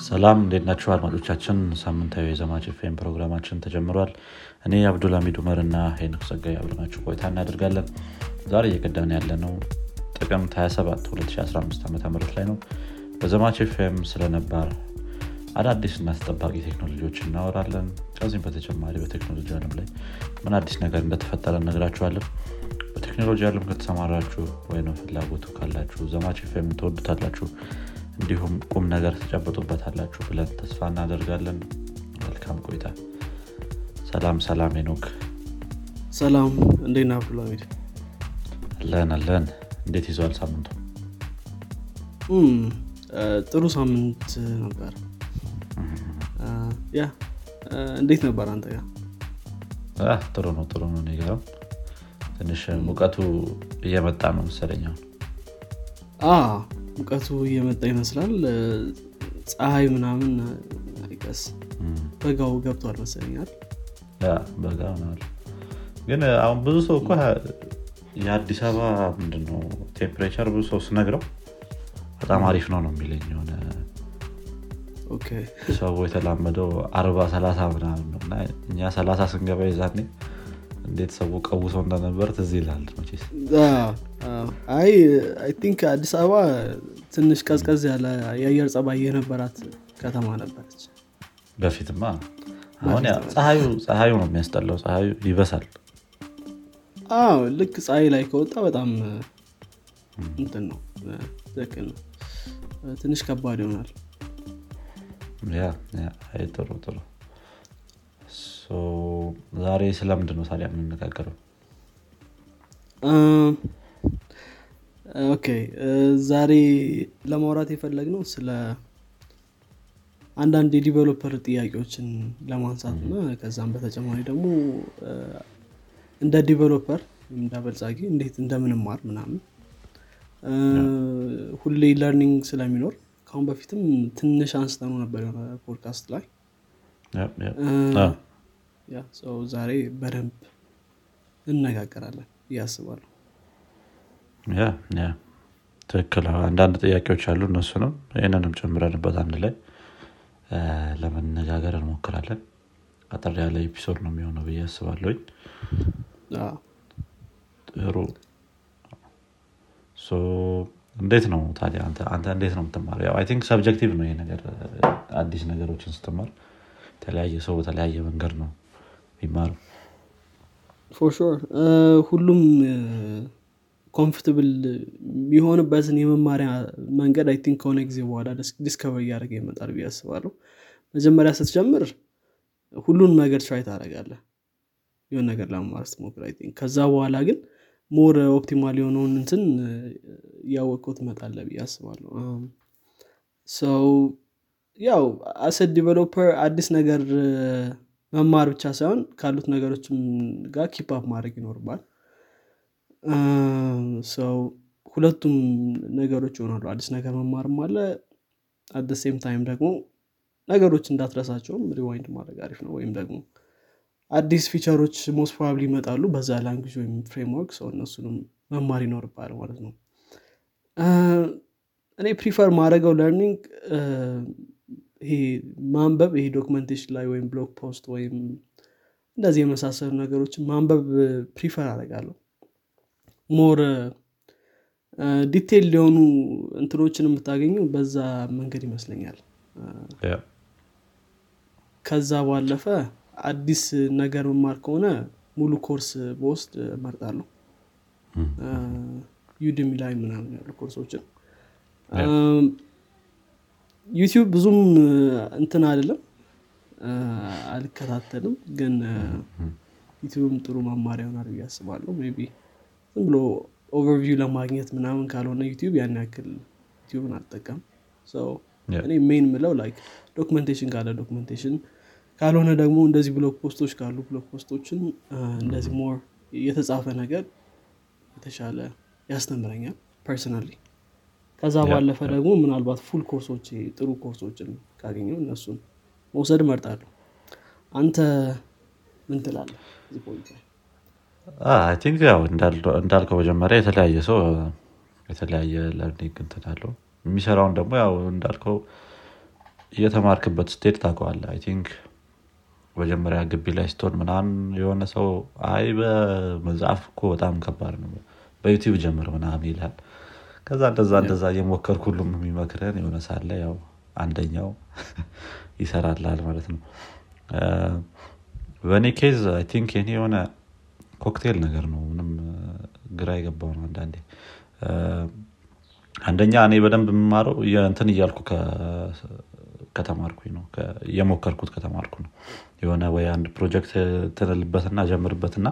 ሰላም እንዴት ናችሁ አድማጮቻችን? ሳምንታዊ የዘማች ፌም ፕሮግራማችን ተጀምሯል። እኔ አብዱልሚድ ኡመር እና ሄኖክ ዘጋይ አብረናችሁ ቆይታ እናደርጋለን። ዛሬ እየቀዳን ያለ ነው ጥቅምት 27 2015 ዓ ም ላይ ነው። በዘማች ፌም ስለነባር አዳዲስ እና ተጠባቂ ቴክኖሎጂዎች እናወራለን። ከዚህም በተጨማሪ በቴክኖሎጂ አለም ላይ ምን አዲስ ነገር እንደተፈጠረ እነግራችኋለን በቴክኖሎጂ አለም ከተሰማራችሁ ወይም ፍላጎቱ ካላችሁ ዘማች ፌም ትወዱታላችሁ እንዲሁም ቁም ነገር ትጨብጡበታላችሁ ብለን ተስፋ እናደርጋለን። መልካም ቆይታ። ሰላም ሰላም ኖክ ሰላም እንዴት ነህ አብዱልሚድ አለን አለን። እንዴት ይዘዋል ሳምንቱ? ጥሩ ሳምንት ነበር። ያ እንዴት ነበር አንተ ጋር አህ፣ ጥሩ ነው ጥሩ ነው ጋርም። ትንሽ ሙቀቱ እየመጣ ነው መሰለኝ ሙቀቱ እየመጣ ይመስላል። ፀሐይ ምናምን አይደል በጋው ገብቷል መሰለኛል። በጋ ግን አሁን ብዙ ሰው እኮ የአዲስ አበባ ምንድነው temperature ብዙ ሰው ስነግረው በጣም አሪፍ ነው ነው የሚለኝ የሆነ ሰው የተላመደው አርባ ሰላሳ ምናምን ነው። እና እኛ ሰላሳ ስንገባ የዛኔ እንዴት ሰው ቀውሶ እንደነበር ትዝ ይላል መቼስ I I think አዲስ አበባ ትንሽ ቀዝቀዝ ያለ የአየር ጸባይ የነበራት ከተማ ነበረች። በፊትማ? አሁን ፀሐዩ ነው የሚያስጠላው። ፀሐዩ ይበሳል። አዎ ልክ ፀሐይ ላይ ከወጣ በጣም እንትን ነው። ትክክል ነው። ትንሽ ከባድ ይሆናል። yeah ጥሩ ጥሩ። ዛሬ ስለምንድን ነው ታዲያ የምንነጋገረው okay ዛሬ ለማውራት የፈለግነው ስለ አንዳንድ የ developer ጥያቄዎችን ለማንሳት እና ከዛም በተጨማሪ ደግሞ እንደ developer አበልጻጊ እንዴት እንደምንማር ምናምን ሁሌ learning ስለሚኖር ከአሁን በፊትም ትንሽ አንስተን ነበር የሆነ ፖድካስት ላይ። ዛሬ በደንብ እንነጋገራለን እያስባለሁ ትክክል። አንዳንድ ጥያቄዎች አሉ እነሱንም ይህንንም ጨምረንበት አንድ ላይ። ለመነጋገር እንሞክራለን። አጠር ያለ episode ነው የሚሆነው ብዬ አስባለሁኝ። ጥሩ። እንዴት ነው ታዲያ አንተ እንዴት ነው የምትማረው? ያው I think subjective ነው ይሄ ነገር። አዲስ ነገሮችን ስትማር የተለያየ ሰው በተለያየ መንገድ ነው የሚማረው። for ሁሉም comfortable የሚሆንበትን የመማሪያ መንገድ I think ከሆነ ጊዜ በኋላ discover እያደረገ ይመጣል ብዬ አስባለሁ። መጀመሪያ ስትጀምር ሁሉን ነገር try ታደርጋለህ የሆነ ነገር ለመማር ስትሞክር I think ከዛ በኋላ ግን more optimal የሆነውን እንትን እያወቅከው ትመጣለህ ብዬ አስባለሁ። ሰው ያው as a developer አዲስ ነገር መማር ብቻ ሳይሆን ካሉት ነገሮችም ጋር keep up ማድረግ ይኖርብሃል so ሁለቱም ነገሮች ይሆናሉ። አዲስ ነገር መማርም አለ at a time ደግሞ ነገሮች እንዳትረሳቸውም rewind ማድረግ አሪፍ ነው። ወይም ደግሞ አዲስ feature ኦች most probably ይመጣሉ በዛ language ወይም framework so እነሱንም መማር ይኖርባል ማለት ነው። እኔ prefer ማደርገው learning ይሄ ማንበብ ይሄ documentation ላይ ወይም blog post ወይም እንደዚህ የመሳሰሉ ነገሮችን ማንበብ prefer አደርጋለሁ more detail የሆኑ እንትኖችን የምታገኘው በዛ መንገድ ይመስለኛል። ከዛ ባለፈ አዲስ ነገር መማር ከሆነ ሙሉ ኮርስ በውስጥ እመርጣለሁ። Udemy ላይ ምናምን ያሉ ኮርሶችን። ዩቲዩብ ብዙም እንትን አይደለም። አልከታተልም ግን ዩቲዩብም ጥሩ መማሪያ ይሆናል ብዬ አስባለሁ። ቢ ዝም ብሎ overview ለማግኘት ምናምን ካልሆነ ዩቲዩብ ያን ያክል ዩቲዩብን አልጠቀም እኔ main ምለው like documentation ካለ documentation ካልሆነ ደግሞ እንደዚህ blog post ኦች ካሉ blog post ኦችን እ፣ እንደዚህ more የተጻፈ ነገር የተሻለ ያስተምረኛል personally ከዛ ባለፈ ደግሞ ምናልባት full course ኦች ጥሩ ኮርሶችን ካገኘው እነሱን መውሰድ እመርጣለሁ። አንተ ምን ትላለህ እዚህ I think ያው እንዳል- እንዳልከው መጀመሪያ የተለያየ ሰው የተለያየ learning እንትን አለው። የሚሰራውን ደግሞ ያው እንዳልከው እየተማርክበት ስትሄድ ታውቀዋለህ። I think መጀመሪያ ግቢ ላይ ስትሆን ምናምን የሆነ ሰው አይ በመጽሐፍ እኮ በጣም ከባድ ነው። በዩቲዩብ ጀምር ምናምን ይላል። ከዛ እንደዛ እንደዛ እየሞከርክ ሁሉም የሚመክርህን የሆነ ሳለ ያው አንደኛው ይሰራልሃል ማለት ነው። በእኔ case I think የሆነ ኮክቴል ነገር ነው። ምንም ግራ የገባው ነው አንዳንዴ። አንደኛ እኔ በደንብ የምማረው እንትን እያልኩ ከተማርኩኝ ነው። እየሞከርኩት ከተማርኩ ነው። የሆነ ወይ አንድ ፕሮጀክት ትንልበትና ጀምርበትና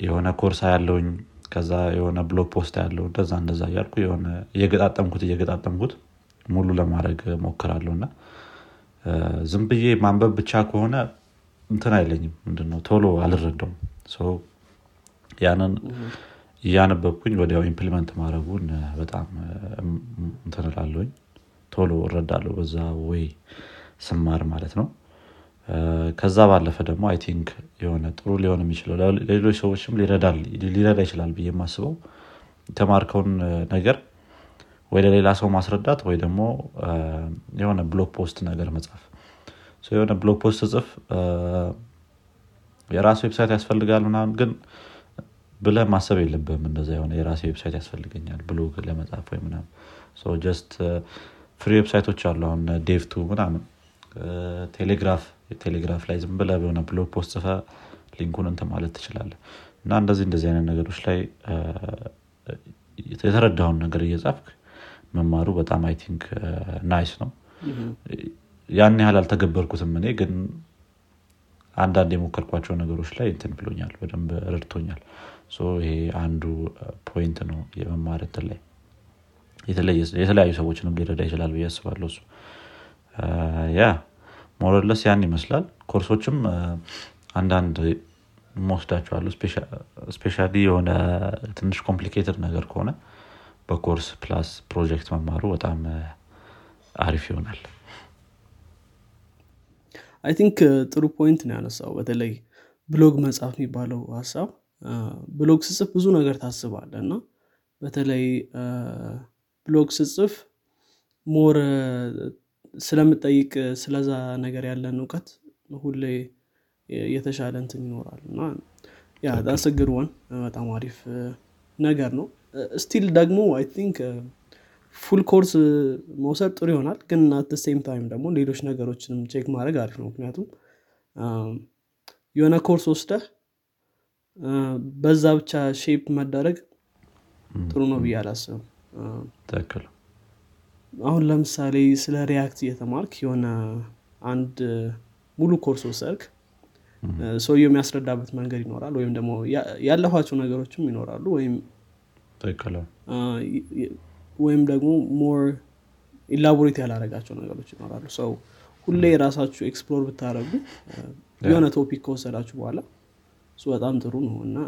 የሆነ ኮርስ አያለውኝ ከዛ የሆነ blog post አያለው እንደዛ እንደዛ እያልኩ የሆነ እየገጣጠምኩት እየገጣጠምኩት ሙሉ ለማድረግ ሞክራለሁ እና ዝም ብዬ ማንበብ ብቻ ከሆነ እንትን አይለኝም። ምንድነው? ቶሎ አልረዳውም። ያንን እያነበብኩኝ ወዲያው implement ማድረጉን በጣም እንትንላለኝ ቶሎ እረዳለሁ በዛ ወይ ስማር ማለት ነው። ከዛ ባለፈ ደግሞ I think የሆነ ጥሩ ሊሆን የሚችለው ለሌሎች ሰዎችም ሊረዳ ይችላል ብዬ የማስበው የተማርከውን ነገር ወይ ለሌላ ሰው ማስረዳት ወይ ደግሞ የሆነ blog post ነገር መጻፍ የሆነ blog post ጽፍ የራሱ website ያስፈልጋል ምናምን ግን ብለህ ማሰብ የለብም እንደዛ የሆነ የራሴ website ያስፈልገኛል ብሎግ ለመጻፍ ወይ ምናምን። just free website ኦች አሉ አሁን dev.to ምናምን። Telegraph Telegraph ላይ ዝም ብለህ የሆነ blog post ጽፈህ link ኡን እንት ማለት ትችላለህ እና እንደዚህ እንደዚህ አይነት ነገሮች ላይ የተረዳውን ነገር እየጻፍክ መማሩ በጣም I think nice ነው ያን ያህል አልተገበርኩትም እኔ ግን አንዳንድ የሞከርኳቸው ነገሮች ላይ እንትን ብሎኛል በደንብ ረድቶኛል። ይሄ አንዱ point ነው የመማር እንትን ላይ። የተለያዩ ሰዎችንም ሊረዳ ይችላል ብዬ አስባለሁ እሱ። Yeah more or less ያን ይመስላል። ኮርሶችም አንዳንድ የምወስዳቸው አሉ specially የሆነ ትንሽ complicated ነገር ከሆነ በ course plus project መማሩ በጣም አሪፍ ይሆናል I think ጥሩ point ነው ያነሳው በተለይ ብሎግ መጽሐፍ የሚባለው ሀሳብ ብሎግ ስጽፍ ብዙ ነገር ታስባለህ እና በተለይ blog ስትጽፍ more ስለምጠይቅ ስለዛ ነገር ያለን እውቀት ሁሌ የተሻለ እንትን ይኖራል እና ያ that's great one በጣም አሪፍ ነገር ነው። Still ደግሞ I think full course መውሰድ ጥሩ ይሆናል። ግን at same time ደግሞ ሌሎች ነገሮችንም check ማድረግ አሪፍ ነው። ምክንያቱም የሆነ ኮርስ ወስደህ በዛ ብቻ shape መደረግ ጥሩ ነው ብዬ አላስብም። ትክክል። አሁን ለምሳሌ ስለ React እየተማርክ የሆነ አንድ ሙሉ ኮርስ ወሰድክ ሰውየው የሚያስረዳበት መንገድ ይኖራል። ወይም ደግሞ ያለፏቸው ነገሮችም ይኖራሉ። ወይም ወይም ደግሞ more elaborate ያላረጋቸው ነገሮች ይኖራሉ. ሰው ሁሌ የራሳችሁ explore ብታደረጉ የሆነ topic ከወሰዳችሁ በኋላ እሱ በጣም ጥሩ ነው እና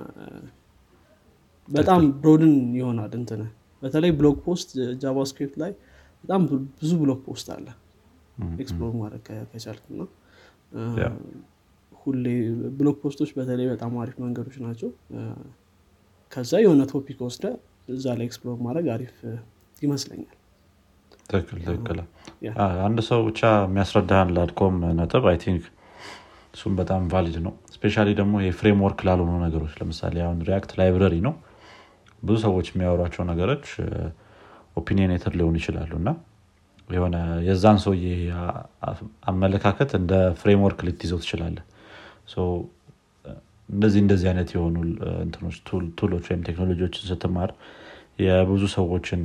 በጣም broaden ይሆናል እንትነ በተለይ blog post JavaScript ላይ በጣም ብዙ blog post አለ explore ማድረግ ከቻልክ ነው ሁሌ blog post ኦች በተለይ በጣም አሪፍ መንገዶች ናቸው። ከዛ የሆነ topic ወስደህ እዛ ላይ explore ማድረግ አሪፍ ይመስለኛል። ትክክል ትክክል። አንድ ሰው ብቻ የሚያስረዳህን ላልከውም ነጥብ I think እሱም በጣም valid ነው። specially ደግሞ የ framework ላልሆኑ ነገሮች ለምሳሌ አሁን React library ነው። ብዙ ሰዎች የሚያወሯቸው ነገሮች opinionated ሊሆኑ ይችላሉ እና የሆነ የዛን ሰውዬ አመለካከት እንደ framework ልትይዘው ትችላለህ እንደዚህ እንደዚህ አይነት የሆኑ tool ኦች ወይም ቴክኖሎጂዎችን ስትማር የብዙ ሰዎችን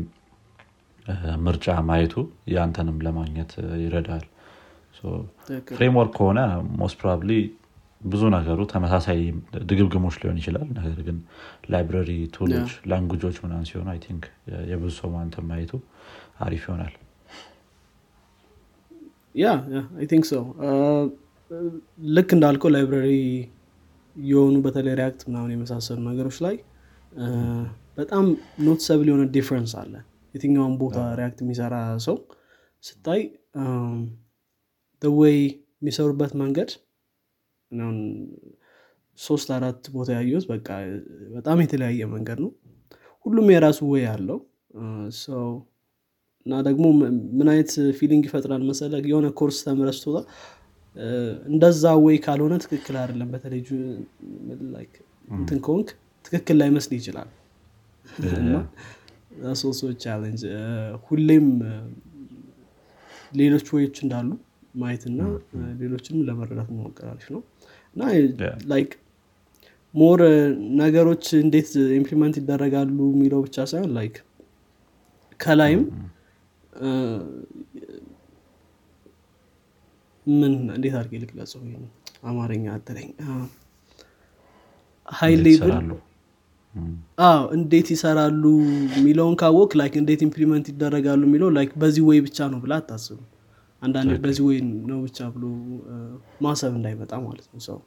ምርጫ ማየቱ የአንተንም ለማግኘት ይረዳል። framework ከሆነ most probably ብዙ ነገሩ ተመሳሳይ ድግግሞች ሊሆን ይችላል። ነገር ግን library tool ኦች language ኦች ምናምን ሲሆኑ I think የብዙ ሰው ማንተ ማየቱ አሪፍ ይሆናል። Yeah I think ሰው ልክ እንዳልከው library የሆኑ በተለይ React ምናምን የመሳሰሉ ነገሮች ላይ በጣም noticeable የሆነ difference አለ የትኛውን ቦታ React የሚሰራ ሰው ስታይ ወይ የሚሰሩበት መንገድ ሶስት አራት ቦታ ያየሁት በቃ በጣም የተለያየ መንገድ ነው። ሁሉም የራሱ way አለው። so እና ደግሞ ምን አይነት feeling ይፈጥራል መሰለ የሆነ ኮርስ ተምረስቶታ እንደዛ way ካልሆነ ትክክል አይደለም። በተለይ እንትን ከሆንክ ትክክል ላይመስል ይችላል so so challenge ሁሌም ሌሎች way ኦች እንዳሉ ማየትና ሌሎችንም ለመረዳት መሞከር አሪፍ ነው። እና like more ነገሮች እንዴት implement ይደረጋሉ የሚለው ብቻ ሳይሆን like ከላይም ምን እንዴት አድርጌ ልግለጸው አማርኛ አትለኝ። high level አዎ እንዴት ይሰራሉ የሚለውን ካወቅ like እንዴት implement ይደረጋሉ የሚለው like በዚህ way ብቻ ነው ብላ አታስቡ አንዳንድ በዚህ way ነው ብቻ ብሎ ማሰብ እንዳይመጣ ማለት ነው። so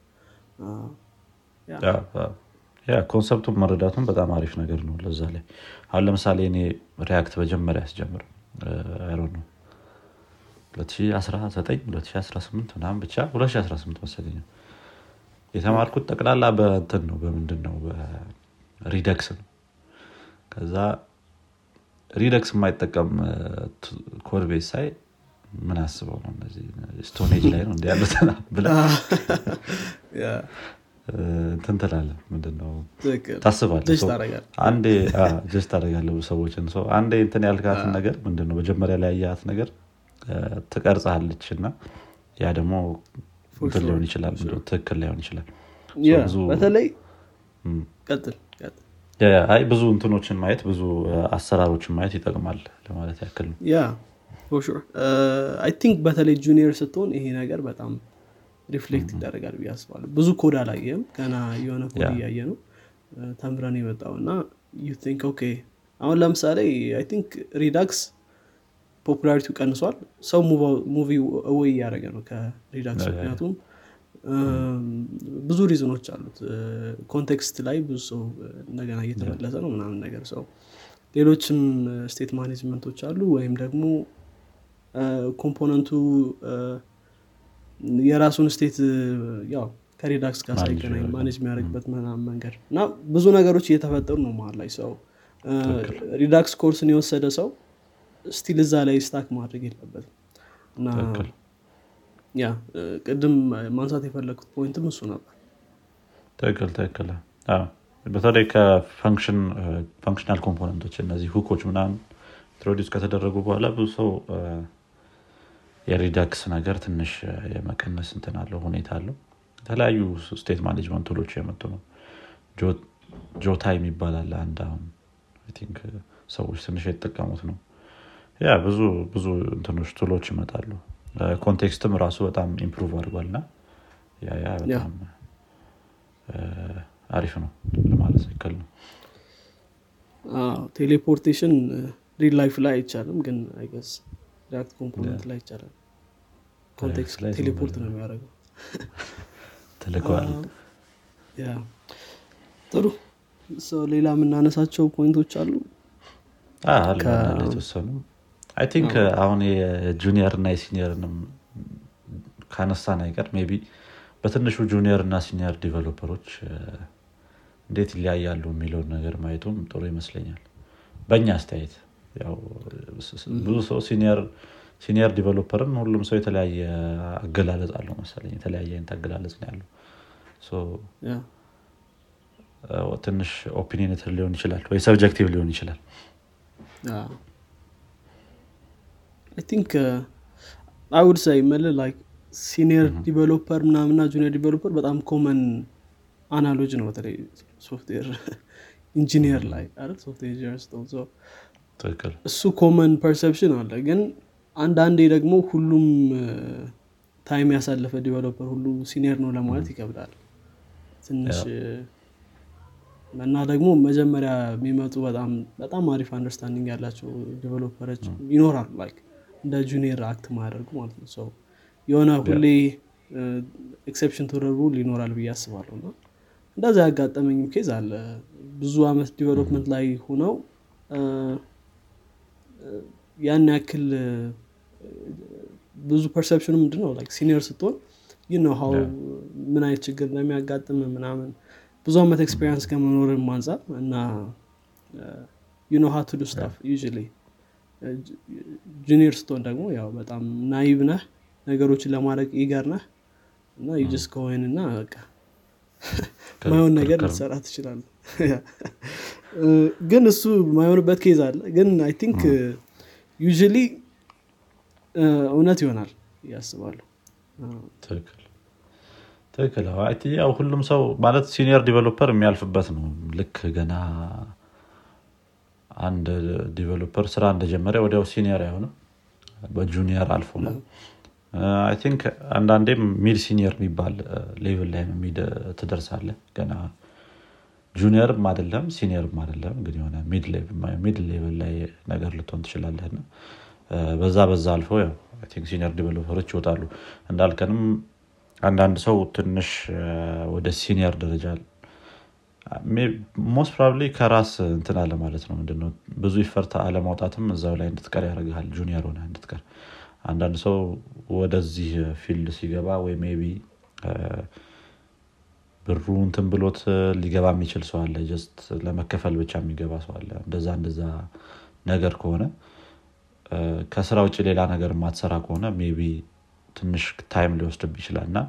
yeah። concept ኡን መረዳቱን በጣም አሪፍ ነገር ነው ለዛ ላይ። አሁን ለምሳሌ እኔ React መጀመሪያ ያስጀምር አይሮ ነው 2019 2018 ምናምን ብቻ 2018 መሰለኝ። የተማርኩት ጠቅላላ በንትን ነው በምንድን ነው Redux ነው ከዛ Redux የማይጠቀም codebase ሳይ ምን አስበው ነው እነዚህ? stone age ላይ ነው እንዲያሉት ብለ እንትን ትላለህ። ምንድነው? ታስባለህ አንዴ ሰዎችን so አንዴ እንትን ያልካትን ነገር ምንድነው? መጀመሪያ ላይ ያያት ነገር ትቀርጻለች እና ያ ደግሞ ሊሆን ይችላል። ትክክል ላይሆን ይችላል። በተለይ ቀጥል አይ ብዙ እንትኖችን ማየት ብዙ አሰራሮችን ማየት ይጠቅማል ለማለት ያክል ነው። yeah I think በተለይ junior ስትሆን ይሄ ነገር በጣም reflect ይደረጋል ብዬ አስባለሁ። ብዙ ኮድ አላየም ገና የሆነ ኮድ እያየ ነው ተምረን የመጣው እና you think okay አሁን ለምሳሌ I think Redux popularity ው ቀንሷል። ሰው move away እያደረገ ነው ከ Redux ምክንያቱም ብዙ reason ኦች አሉት። context ላይ ብዙ ሰው እንደገና እየተመለሰ ነው ምናምን ነገር so። ሌሎችም state management ኦች አሉ ወይም ደግሞ component ኡ የራሱን state ያው ከ Redux ጋር ሳይገናኝ manage የሚያደርግበት ምናምን መንገድ እና ብዙ ነገሮች እየተፈጠሩ ነው መሀል ላይ so። Redux course ን የወሰደ ሰው still እዛ ላይ stuck ማድረግ የለበትም። እና ያ ቅድም ማንሳት የፈለግኩት point ም እሱ ነበር። ትክክል ትክክል። በተለይ ከ functional component ኦች እነዚህ hook ኦች ምናምን introduce ከተደረጉ በኋላ ብዙ ሰው የ Redux ነገር ትንሽ የመቀነስ እንትን አለው ሁኔታ አለው። የተለያዩ state management tool ኦች የመጡ ነው። Jotai የሚባላል አንድ አሁን ሰዎች ትንሽ የተጠቀሙት ነው። yeah ብዙ ብዙ እንትኖች tool ኦች ይመጣሉ context ም ራሱ በጣም improve አድርጓል እና yeah ያ በጣም አሪፍ ነው ለማለት ያክል ነው። teleportation real life ላይ አይቻልም ግን I guess React component ላይ ይቻላል። context teleport ነው የሚያደርገው። ትልከዋል ጥሩ። ሌላ የምናነሳቸው point ኦች አሉ? የተወሰኑ I think አሁን የ junior እና የ senior ንም ካነሳን አይቀር ቢ በትንሹ junior እና senior developer ኦች እንዴት ይለያያሉ የሚለውን ነገር ማየቱም ጥሩ ይመስለኛል። በእኛ አስተያየት ብዙ ሰው senior developer ን ሁሉም ሰው የተለያየ አገላለጽ አለው መሰለኝ። የተለያየ አይነት አገላለጽ ነው ያለው። ትንሽ opinionated ሊሆን ይችላል ወይ subjective ሊሆን ይችላል think I would say well like senior developer ምናምና junior developer በጣም common analogy ነው በተለይ software engineer ላይ software engineer እሱ common perception አለ። ግን አንዳንዴ ደግሞ ሁሉም time ያሳለፈ developer ሁሉ senior ነው ለማለት ይከብዳል። ትንሽ እና ደግሞ መጀመሪያ የሚመጡ በጣም በጣም አሪፍ understanding ያላቸው developer ኦች ይኖራሉ like እንደ junior act ማያደርጉ ማለት ነው። so የሆነ ሁሌ exception ተደርጎ ሊኖራል ብዬ አስባለሁ። እና እንደዛ ያጋጠመኝም case አለ። ብዙ አመት development ላይ ሆነው ያን ያክል ብዙ perception ኡ ምንድን ነው senior ስትሆን ይህ ነው how ምን አይነት ችግር እንደሚያጋጥም ምናምን ብዙ አመት experience ከመኖርም አንጻር እና you know how to do stuff you junior ስትሆን ደግሞ ያው በጣም naive ነህ ነገሮችን ለማድረግ eager ነህ እና you just ከሆን እና በቃ ማይሆን ነገር ልትሰራ ትችላለህ ግን እሱ ማይሆንበት case አለ። ግን I think usually እውነት ይሆናል አስባለሁ ትክክል። ትክክል። ሁሉም ሰው ማለት senior developer የሚያልፍበት ነው። ልክ ገና አንድ developer ስራ እንደጀመረ ወዲያው senior አይሆንም። በ junior አልፎ ነው። I think አንዳንዴም mid senior የሚባል level ላይ ትደርሳለህ ገና junior ም አይደለም senior ም አይደለም ግን የሆነ mid level ላይ ነገር ልትሆን ትችላለህ። በዛ በዛ አልፎ senior developer ኦች ይወጣሉ። እንዳልከንም አንዳንድ ሰው ትንሽ ወደ senior ደረጃ most probably ከራስ እንትን አለ ማለት ነው። ምንድነው? ብዙ effort አለማውጣትም እዛው ላይ እንድትቀር ያደርግሃል junior ሆነ እንድትቀር። አንዳንድ ሰው ወደዚህ field ሲገባ ወይ maybe ብሩ እንትን ብሎት ሊገባ የሚችል ሰው አለ just ለመከፈል ብቻ የሚገባ ሰው አለ። እንደዛ እንደዛ ነገር ከሆነ ከስራ ውጭ ሌላ ነገር የማትሰራ ከሆነ maybe ትንሽ time ሊወስድብህ ይችላል። እና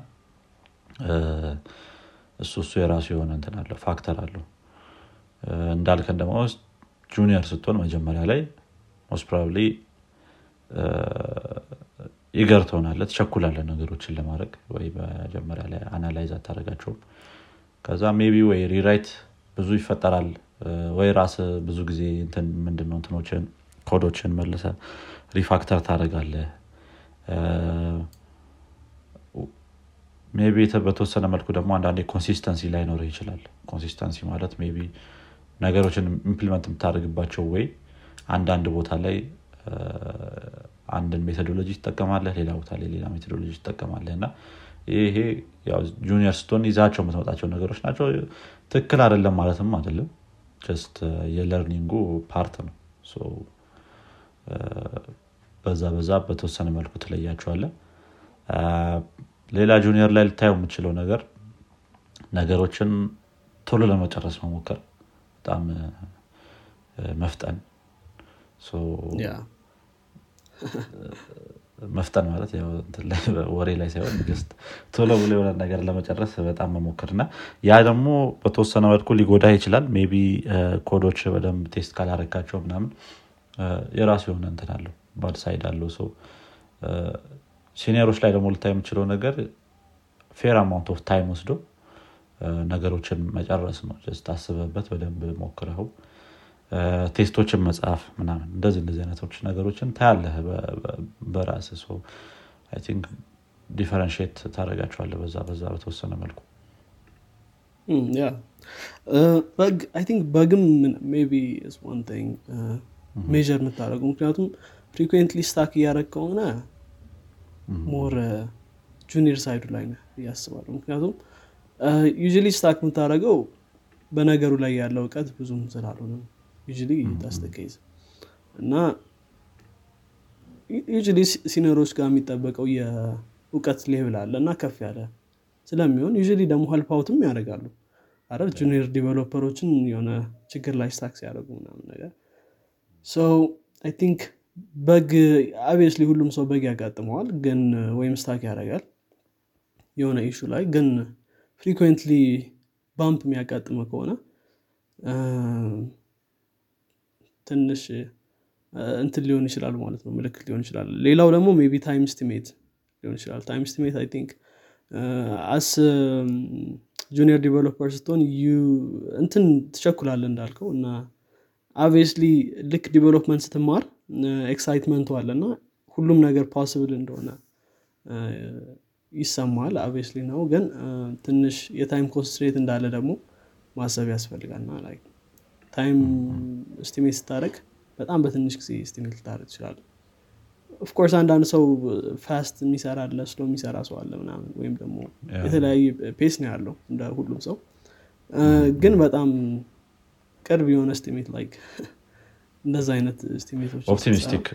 እሱ እሱ የራሱ የሆነ እንትን አለው factor አለው። እንዳልከን ደግሞ junior ስትሆን መጀመሪያ ላይ most probably eager ትሆናለህ ትቸኩላለህ ነገሮችን ለማድረግ ወይ መጀመሪያ ላይ analyze አታደረጋቸውም ከዛ maybe ወይ rewrite ብዙ ይፈጠራል ወይ ራስ ብዙ ጊዜ ምንድነው እንትኖችን ኮዶችን መልሰህ refactor ታደርጋለህ maybe በተወሰነ መልኩ ደግሞ አንዳንዴ consistency ላይኖር ይችላል። consistency ማለት maybe ነገሮችን implement የምታደርግባቸው ወይ አንዳንድ ቦታ ላይ አንድን methodology ትጠቀማለህ ሌላ ቦታ ላይ ሌላ methodology ትጠቀማለህ። እና ይሄ junior ስትሆን ይዛቸው የምትመጣቸው ነገሮች ናቸው። ትክክል አይደለም ማለትም አይደለም። just የ learning ኡ part ነው። በዛ በዛ በተወሰነ መልኩ ትለያቸዋለህ ሌላ junior ላይ ልታየው የምችለው ነገር ነገሮችን ቶሎ ለመጨረስ መሞከር በጣም መፍጠን። መፍጠን ማለት ወሬ ላይ ሳይሆን ቶሎ ብሎ የሆነ ነገር ለመጨረስ በጣም መሞከር እና ያ ደግሞ በተወሰነ መልኩ ሊጎዳ ይችላል። maybe ኮዶች በደንብ test ካላረካቸው ምናምን የራሱ የሆነ እንትን አለው bad side አለው። ሰው senior ኦች ላይ ደግሞ ልታይ የምችለው ነገር fair amount of time ወስዶ ነገሮችን መጨረስ ነው። ታስበበት በደንብ ሞክረው test ኦችን መጻፍ ምናምን እንደዚህ እንደዚህ አይነቶች ነገሮችን ታያለህ በራስ think differentiate ታደርጋቸዋለህ በዛ በዛ በተወሰነ መልኩ። በግም ቢ ሜር የምታደረጉ ምክንያቱም ፍሪኩንትሊ ስታክ እያደረግ ከሆነ ሞር ጁኒየር ሳይዱ ላይ ነ እያስባለሁ ምክንያቱም ዩሊ ስታክ የምታደረገው በነገሩ ላይ ያለው እውቀት ብዙም ስላልሆነ ዩሊ ታስተከይዝ እና ዩሊ ሲነሮች ጋር የሚጠበቀው የእውቀት ሌብል አለ እና ከፍ ያለ ስለሚሆን usually ደግሞ help out ም ያደርጋሉ። አረ junior developer ኦችን የሆነ ችግር ላይ stuck ሲያደርጉ ምናምን ነገር. I think bug obviously ሁሉም ሰው bug ያጋጥመዋል ግን ወይም stuck ያደርጋል። የሆነ issue ላይ ግን frequently bump የሚያጋጥመ ከሆነ ትንሽ እንትን ሊሆን ይችላል ማለት ነው ምልክት ሊሆን ይችላል። ሌላው ደግሞ maybe time estimate ሊሆን ይችላል። time estimate I think as junior developer ስትሆን እንትን ትቸኩላለህ እንዳልከው እና obviously ልክ development ስትማር excitement ኡ አለ እና ሁሉም ነገር possible እንደሆነ ይሰማሃል obviously ነው። ግን ትንሽ የ time constraint እንዳለ ደግሞ ማሰብ ያስፈልጋል እና time estimate ስታደረግ በጣም በትንሽ ጊዜ estimate ልታደርግ ትችላለህ of course አንዳንድ ሰው fast የሚሰራ አለ slow የሚሰራ ሰው አለ ምናምን ወይም ደግሞ የተለያየ pace ነው ያለው እንደ ሁሉም ሰው። ግን ቅርብ የሆነ estimate like እንደዛ አይነት estimate ኦች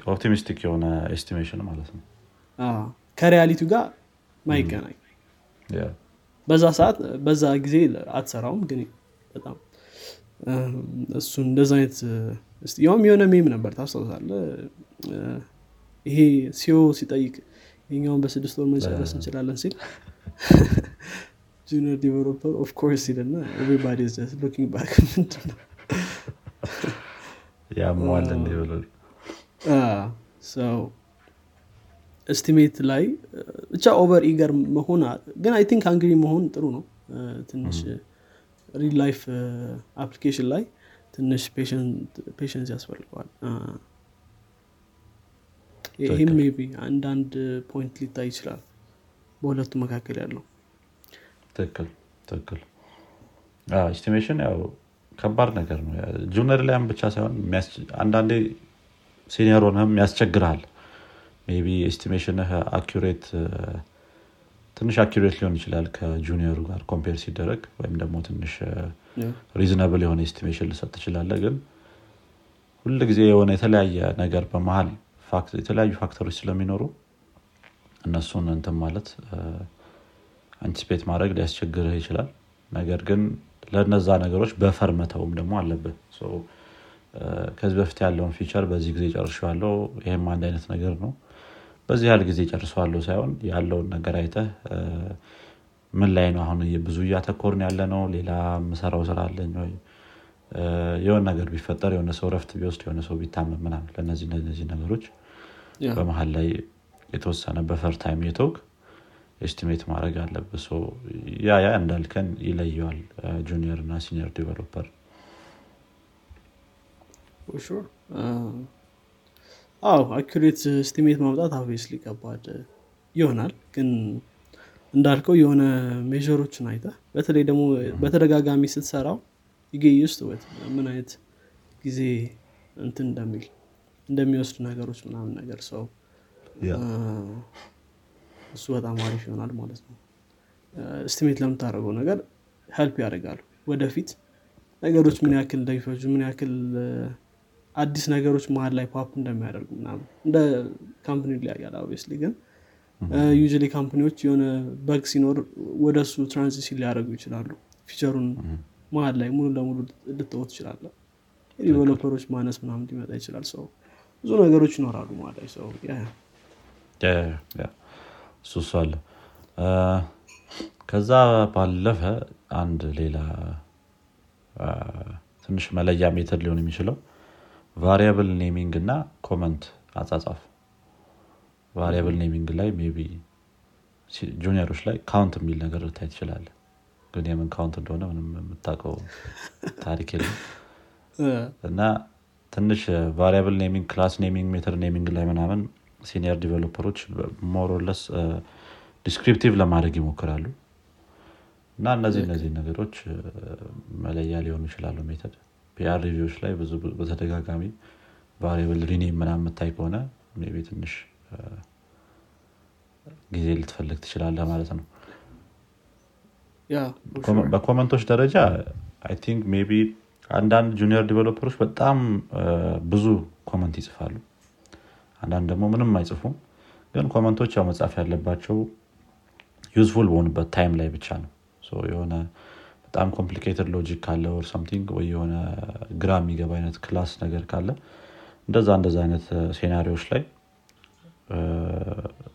optimistic የሆነ estimation ማለት ነው። ከ reality ው ጋር ማይገናኝ በዛ ሰዓት በዛ ጊዜ አትሰራውም ግን በጣም እሱ እንደዛ አይነት ያውም የሆነ meme ነበር ታስታውሳለህ ይሄ CEO ሲጠይቅ የኛውን በስድስት ወር መጨረስ እንችላለን ሲል junior developer of course ሲልና everybody looking back ምንድን ያመዋል እንደ ብሎ estimate ላይ ብቻ over eager መሆን ግን I think hungry መሆን ጥሩ ነው። ትንሽ real life application ላይ ትንሽ patience ያስፈልገዋል። ይህም maybe አንዳንድ point ሊታይ ይችላል በሁለቱ መካከል ያለው። ትክክል ትክክል። estimation ያው ከባድ ነገር ነው። junior ላይም ብቻ ሳይሆን አንዳንዴ senior ሆነህም ያስቸግርሃል maybe estimation ህ accurate ትንሽ accurate ሊሆን ይችላል ከ junior ኡ ጋር compare ሲደረግ ወይም ደግሞ ትንሽ reasonable የሆነ estimation ልሰጥ ትችላለ ግን ሁል ጊዜ የሆነ የተለያየ ነገር በመሀል የተለያዩ factor ኦች ስለሚኖሩ እነሱን እንትን ማለት anticipate ማድረግ ሊያስቸግርህ ይችላል። ነገር ግን ለነዛ ነገሮች buffer መተውም ደግሞ አለብህ ከዚህ በፊት ያለውን feature በዚህ ጊዜ ጨርሸዋለው ይህም አንድ አይነት ነገር ነው። በዚህ ያህል ጊዜ ጨርሰዋለሁ ሳይሆን ያለውን ነገር አይተህ ምን ላይ ነው አሁን ብዙ እያተኮርን ያለ ነው ሌላ ምሰራው ስራ አለኝ ወይ? የሆነ ነገር ቢፈጠር የሆነ ሰው ረፍት ቢወስድ የሆነ ሰው ቢታመም ምናምን ለእነዚህ እነዚህ ነገሮች በመሀል ላይ የተወሰነ buffer time የተውክ estimate ማድረግ አለብህ። ያ ያ እንዳልከን ይለየዋል junior እና senior developer። አዎ አኪሬት ስቲሜት ማምጣት አብስሊ ከባድ ይሆናል። ግን እንዳልከው የሆነ ሜሮችን አይተ በተለይ ደግሞ በተደጋጋሚ ስትሰራው ይገይስት ወት ምን አይነት ጊዜ እንትን እንደሚል እንደሚወስድ ነገሮች ምናምን ነገር ሰው እሱ በጣም አሪፍ ይሆናል ማለት ነው። ስቲሜት ለምታደርገው ነገር ሄልፕ ያደርጋሉ። ወደፊት ነገሮች ምን ያክል እንደሚፈጁ ምን ያክል አዲስ ነገሮች መሀል ላይ pop up እንደሚያደርጉ ምናምን እንደ company ሊያያል obviously ግን usually company ዎች የሆነ bug ሲኖር ወደ እሱ transition ሊያደርጉ ይችላሉ። feature ኡን መሀል ላይ ሙሉ ለሙሉ ልትወ ትችላለ developer ኦች ማነስ ምናምን ሊመጣ ይችላል። so ብዙ ነገሮች ይኖራሉ ማለት ላይ so እሱ አለ። ከዛ ባለፈ አንድ ሌላ ትንሽ መለያ method ሊሆን የሚችለው variable naming እና comment አጻጻፍ። variable naming ላይ maybe junior ኦች ላይ count የሚል ነገር ልታይ ትችላለ ግን የምን count እንደሆነ ምንም የምታውቀው ታሪክ የለም። እና ትንሽ variable naming class naming method naming ላይ ምናምን senior developer ኦች more or less descriptive ለማድረግ ይሞክራሉ። እና እነዚህ እነዚህ ነገሮች መለያ ሊሆኑ ይችላሉ method። PR review ዎች ላይ ብዙ በተደጋጋሚ variable rename ምናምን የምታይ ከሆነ maybe ትንሽ ጊዜ ልትፈልግ ትችላለ ማለት ነው። በ comment ኦች ደረጃ I think maybe አንዳንድ junior developer ኦች በጣም ብዙ comment ይጽፋሉ አንዳንድ ደግሞ ምንም አይጽፉም። ግን comment ኦች ያው መጻፍ ያለባቸው useful በሆኑበት time ላይ ብቻ ነው። የሆነ በጣም complicated logic ካለ or something ወይ የሆነ ግራ የሚገባ አይነት class ነገር ካለ እንደዛ እንደዛ አይነት scenario ዎች ላይ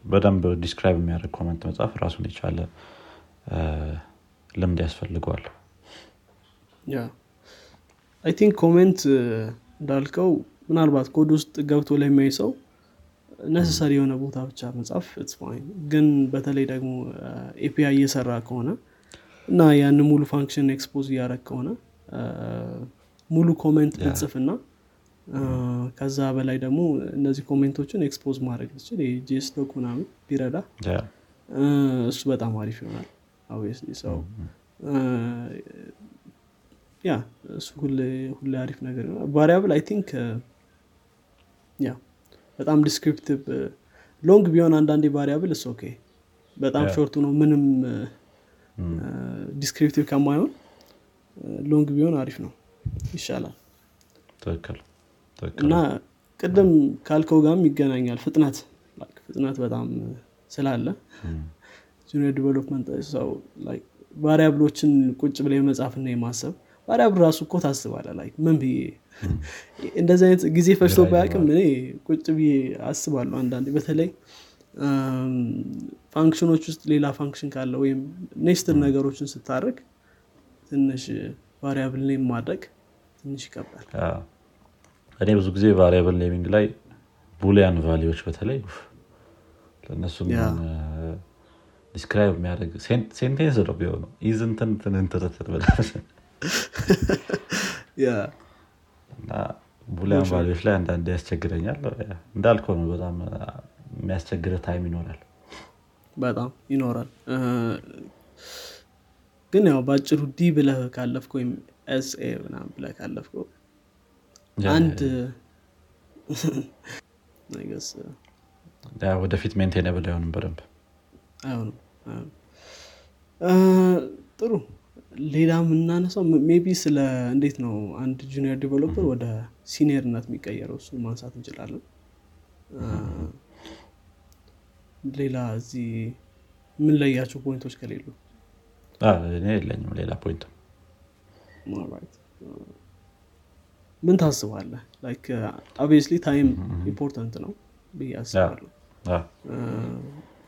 በደንብ describe የሚያደርግ comment መጻፍ ራሱን የቻለ ልምድ ያስፈልገዋል። I think comment እንዳልከው ምናልባት ኮድ ውስጥ ገብቶ ለሚያይ ሰው necessary የሆነ ቦታ ብቻ መጻፍ fine ግን በተለይ ደግሞ API እየሰራ ከሆነ እና ያን ሙሉ function expose እያደረግ ከሆነ ሙሉ comment ብትጽፍና ከዛ በላይ ደግሞ እነዚህ comment ኦችን expose ማድረግ ትችል JSDoc ምናምን ቢረዳ እሱ በጣም አሪፍ ይሆናል obviously so ያ እሱ ሁሌ አሪፍ ነገር ይሆናል. variable I think yeah በጣም descriptive long ቢሆን አንዳንዴ variable it's okay በጣም short ኡ ነው ምንም descriptive ከማይሆን long ቢሆን አሪፍ ነው. ይሻላል. እና ቅድም ካልከው ጋርም ይገናኛል ፍጥነት። ፍጥነት በጣም ስላለ junior development so variable ኦችን ቁጭ ብለ የመጻፍና የማሰብ። variable ራሱ እኮ ታስባለ ምን ብዬ እንደዚህ አይነት ጊዜ ፈጅቶ ባያቅም እኔ ቁጭ ብዬ አስባለሁ አንዳንዴ። በተለይ function ኦች ውስጥ ሌላ function ካለ ወይም nested ነገሮችን ስታደርግ ትንሽ variable name ማድረግ ትንሽ ይከብዳል። እኔ ብዙ ጊዜ variable naming ላይ ቡሊያን ቫሊዎች በተለይ ኡፍ፣ ለእነሱ ያ። ዲስክራይብ የሚያደርግ ሴንቴንስ ነው ቢሆነው ኢዝንትን ትንንትርትር እና ቡሊያን ቫሊዎች ላይ አንዳንድ ያስቸግረኛል። እንዳልከው ነው በጣም የሚያስቸግረ ታይም ይኖራል። በጣም ይኖራል። ግን ያው በአጭሩ ዲ ብለህ ካለፍከው ወይም ኤስኤ ምናምን ብለህ ካለፍከው አንድ ወደፊት maintainable አይሆንም በደንብ። አይሆንም። ጥሩ ሌላ የምናነሳው maybe ስለ እንዴት ነው አንድ junior developer ወደ senior ነት የሚቀየረው እሱን ማንሳት እንችላለን። ሌላ እዚህ የምንለያቸው point ኦች ከሌሉ? እኔ የለኝም ሌላ point. ምን ታስባለህ? like obviously time important ነው ብዬ አስባለሁ።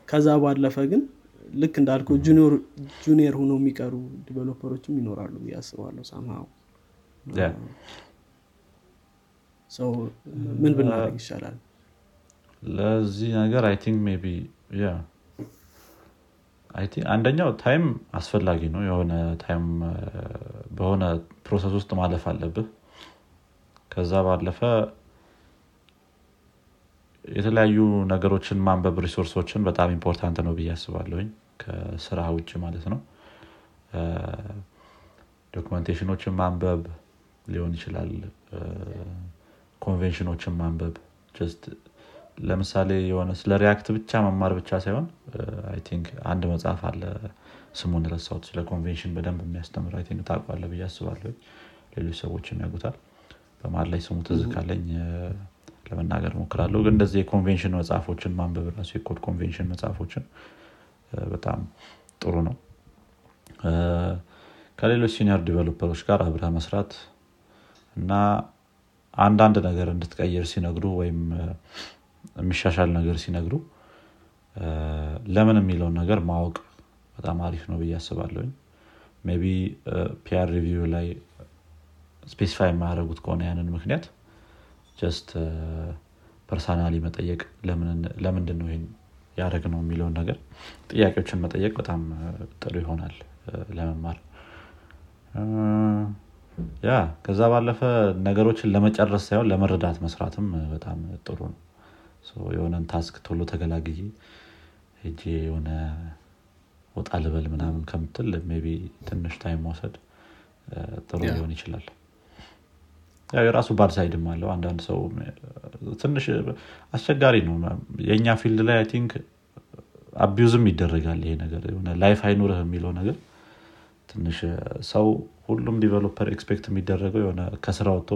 ከዛ ባለፈ ግን ልክ እንዳልከው junior ሆነው የሚቀሩ developer ኦችም ይኖራሉ ብዬ አስባለሁ somehow so ምን ብናደርግ ይሻላል? ለዚህ ነገር I think maybe yeah አንደኛው time አስፈላጊ ነው የሆነ time በሆነ process ውስጥ ማለፍ አለብህ። ከዛ ባለፈ የተለያዩ ነገሮችን ማንበብ resource ኦችን በጣም important ነው ብዬ አስባለሁኝ ከስራ ውጭ ማለት ነው። documentation ኦችን ማንበብ ሊሆን ይችላል። ኮንቬንሽኖችን ማንበብ just ለምሳሌ የሆነ ስለ React ብቻ መማር ብቻ ሳይሆን think አንድ መጽሐፍ አለ ስሙን ረሳሁት። ስለ ኮንቬንሽን በደንብ የሚያስተምር think ታውቀዋለህ ብዬ አስባለሁ ሌሎች ሰዎችም ያውቁታል። በመሀል ላይ ስሙ ትዝ ካለኝ ለመናገር እሞክራለሁ ግን እንደዚህ የኮንቬንሽን መጽሐፎችን ማንበብ ራሱ የ code convention መጽሐፎችን በጣም ጥሩ ነው። ከሌሎች senior developer ኦች ጋር አብረህ መስራት እና አንዳንድ ነገር እንድትቀይር ሲነግሩ ወይም የሚሻሻል ነገር ሲነግሩ ለምን የሚለውን ነገር ማወቅ በጣም አሪፍ ነው ብዬ አስባለሁኝ። maybe PR review ላይ specify የማያደርጉት ከሆነ ያንን ምክንያት just personally መጠየቅ ለምን- ለምንድን ነው ያደረግነው የሚለውን ነገር ጥያቄዎችን መጠየቅ በጣም ጥሩ ይሆናል ለመማር። yeah ከዛ ባለፈ ነገሮችን ለመጨረስ ሳይሆን ለመረዳት መስራትም በጣም ጥሩ ነው። የሆነን task ቶሎ ተገላግዬ ሄጄ የሆነ ወጣ ልበል ምናምን ከምትል maybe ትንሽ time መውሰድ ጥሩ ሊሆን ይችላል ያው የራሱ bad side ም አለው። አንዳንድ ሰው ትንሽ አስቸጋሪ ነው። የእኛ field ላይ I think abuse ም ይደረጋል ይሄ ነገር። የሆነ life አይኑርህ የሚለው ነገር ትንሽ ሰው ሁሉም developer expect የሚደረገው የሆነ ከስራ ወጥቶ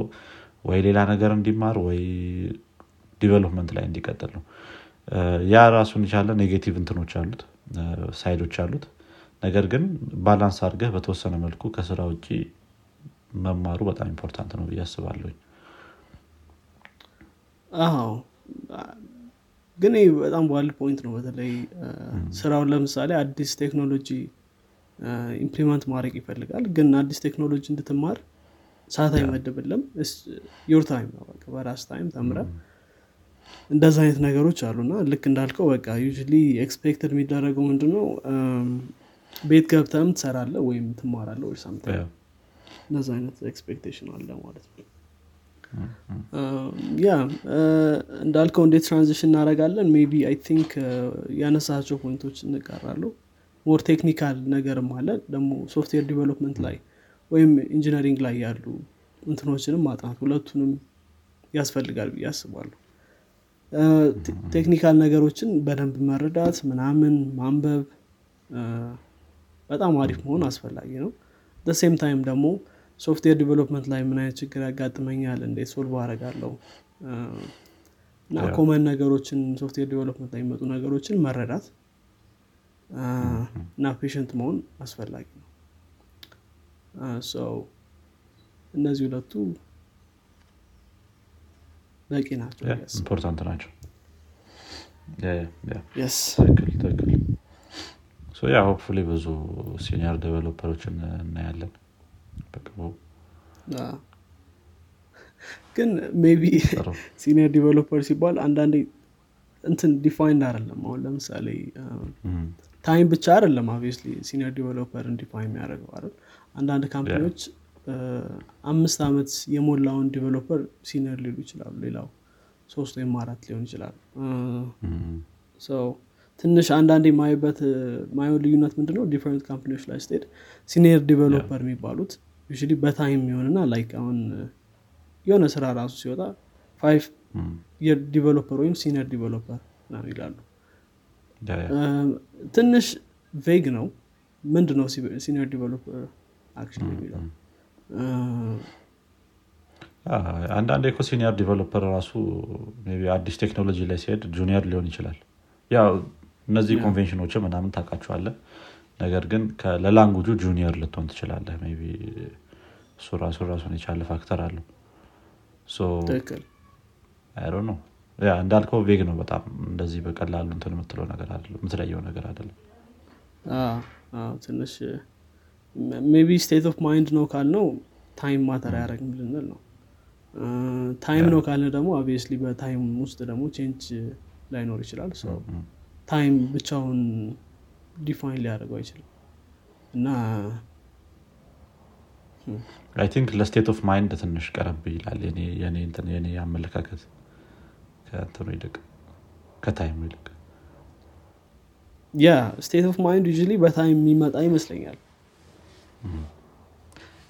ወይ ሌላ ነገር እንዲማር ወይ development ላይ እንዲቀጥል ነው። ያ ራሱን የቻለ negative እንትኖች አሉት side ኦች አሉት። ነገር ግን balance አድርገህ በተወሰነ መልኩ ከስራ ውጭ መማሩ በጣም important ነው ብዬ አስባለሁኝ። አዎ። ግን ይህ በጣም valid point ነው በተለይ ስራውን ለምሳሌ አዲስ ቴክኖሎጂ implement ማድረግ ይፈልጋል። ግን አዲስ ቴክኖሎጂ እንድትማር ሰዓት አይመድብልም። your time ነው በቃ በራስ time ተምረህ እንደዛ አይነት ነገሮች አሉና ልክ እንዳልከው በቃ usually expected የሚደረገው ምንድነው? ቤት ገብተህም ትሰራለህ ወይም ትማራለህ ወይ ያው፣ እንደዛ አይነት expectation አለ ማለት ነው። yeah እንዳልከው እንዴት transition እናደርጋለን maybe I think ያነሳቸው point ኦች እንጋራለሁ more technical ነገርም አለ። ደግሞ software development ላይ ወይም engineering ላይ ያሉ እንትኖችንም ማጥናት ሁለቱንም ያስፈልጋል ብዬ te- technical ነገሮችን በደንብ መረዳት ምናምን ማንበብ በጣም አሪፍ መሆን አስፈላጊ ነው። same time ደግሞ software development ላይ ምን አይነት ችግር ያጋጥመኛል? እንዴት solve እ፣ እና. common ነገሮችን software development ላይ የሚመጡ ነገሮችን መረዳት እና patient መሆን አስፈላጊ ነው። እነዚህ ሁለቱ በቂ ናቸው important ናቸው። ትክክል ትክክል። yeah hopefully ብዙ senior developer ኦችን እናያለን ግን maybe senior developer ሲባል አንዳንዴ እንትን defined አይደለም። አሁን ለምሳሌ time ብቻ አይደለም obviously senior developer ን define የሚያደርገው አይደል? አንዳንድ company ዎች አምስት ዓመት የሞላውን developer senior ሊሉ ይችላሉ። ሌላው ሶስት ወይም አራት ሊሆን ይችላል። ሰው ትንሽ አንዳንዴ የማይበት ማየው ልዩነት ምንድነው? different company ዎች ላይ ስትሄድ senior developer የሚባሉት usually በ time የሚሆንና like አሁን የሆነ ስራ ራሱ ሲወጣ five እም፣ developer ወይም senior developer ነው ይላሉ። ትንሽ vague ነው። ምንድ ነው senior developer action የሚለው? አ፣ አንዳንዴ እኮ senior developer ራሱ አዲስ ቴክኖሎጂ ላይ ሲሄድ junior ሊሆን ይችላል። ያው እነዚህ ኮንቬንሽኖች ምናምን ታውቃቸዋለህ ነገር ግን ለ language ኡ junior ልትሆን ትችላለህ. maybe እሱ ራሱ ራሱን የቻለ factor አለው. ነው እንዳልከው vague ነው በጣም እንደዚህ በቀላሉ እንትን የምትለው ነገር አይደለም የምትለየው ነገር አይደለም። ትንሽ maybe state of mind ነው ካልነው time matter አያደረግም ልንል ነው። time ነው ካልን ደግሞ obviously በ time ውስጥ ደግሞ change ላይኖር ይችላል። ሰው እም፣ time ብቻውን define ሊያደርገው አይችልም። እና I think ለ state of mind ትንሽ ቀረብ ይላል። የኔ- አመለካከት ከእንትኑ ይልቅ ከ time ኡ ይልቅ። ያ state of mind usually በ time የሚመጣ ይመስለኛል።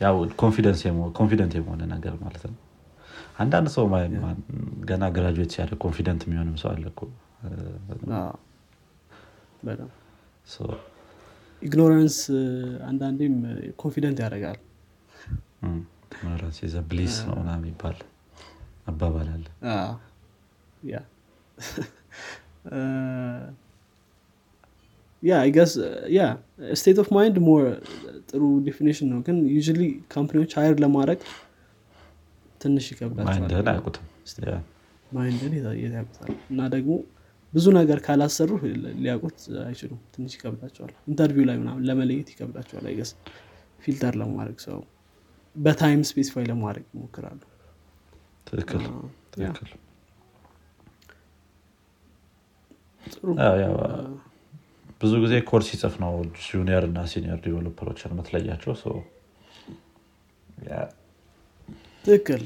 ያው confidence confident የመሆን ነገር ማለት ነው። አንዳንድ ሰው ገና graduate ሲያደርግ confident የሚሆንም ሰው አለ Ignorance አንዳንዴም confident ያደርጋል። እም፣ ራስ ዘ ነው ምናምን የሚባል አባባል አለ። ያ state of mind more ጥሩ definition ነው። ግን usually company ዎች hire ለማድረግ ትንሽ ይከብዳቸዋል። ማይንድን ያውቁታል። እና ደግሞ ብዙ ነገር ካላሰሩ ሊያውቁት አይችሉም። ትንሽ ይከብዳቸዋል። interview ላይ ምናምን ለመለየት ይከብዳቸዋል። I guess filter ለማድረግ ሰው በ time specify ለማድረግ ይሞክራሉ። ትክክል ትክክል። ብዙ ጊዜ ኮድ ሲጽፍ ነው Junior እና senior developer ኦችን የምትለያቸው። ትክክል።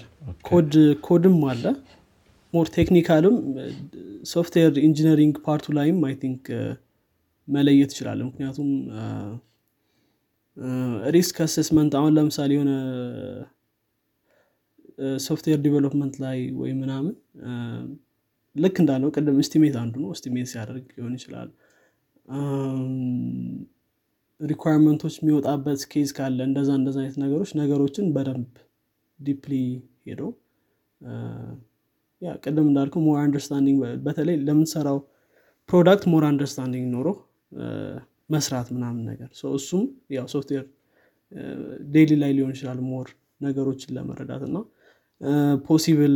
Code code ም አለ more technical ም software engineering part ኡ ላይም I think መለየት ይችላል ምክንያቱም risk assessment አሁን ለምሳሌ የሆነ software development ላይ ወይ ምናምን ልክ እንዳለው ቅድም estimate አንዱ ነው። Estimate ሲያደርግ ሊሆን ይችላል። ሪኳርመንቶች የሚወጣበት ኬዝ ካለ እንደዛ እንደዛ አይነት ነገሮች ነገሮችን በደንብ ዲፕሊ አ፣ ያ ቅድም እንዳልከው ሞር አንደርስታንዲንግ በተለይ ለምንሰራው ፕሮዳክት ሞር አንደርስታንዲንግ ኖሮ መስራት ምናምን ነገር። እሱም ያው ሶፍትዌር ዴይሊ ላይ ሊሆን ይችላል ሞር ነገሮችን ለመረዳት እና ፖሲብል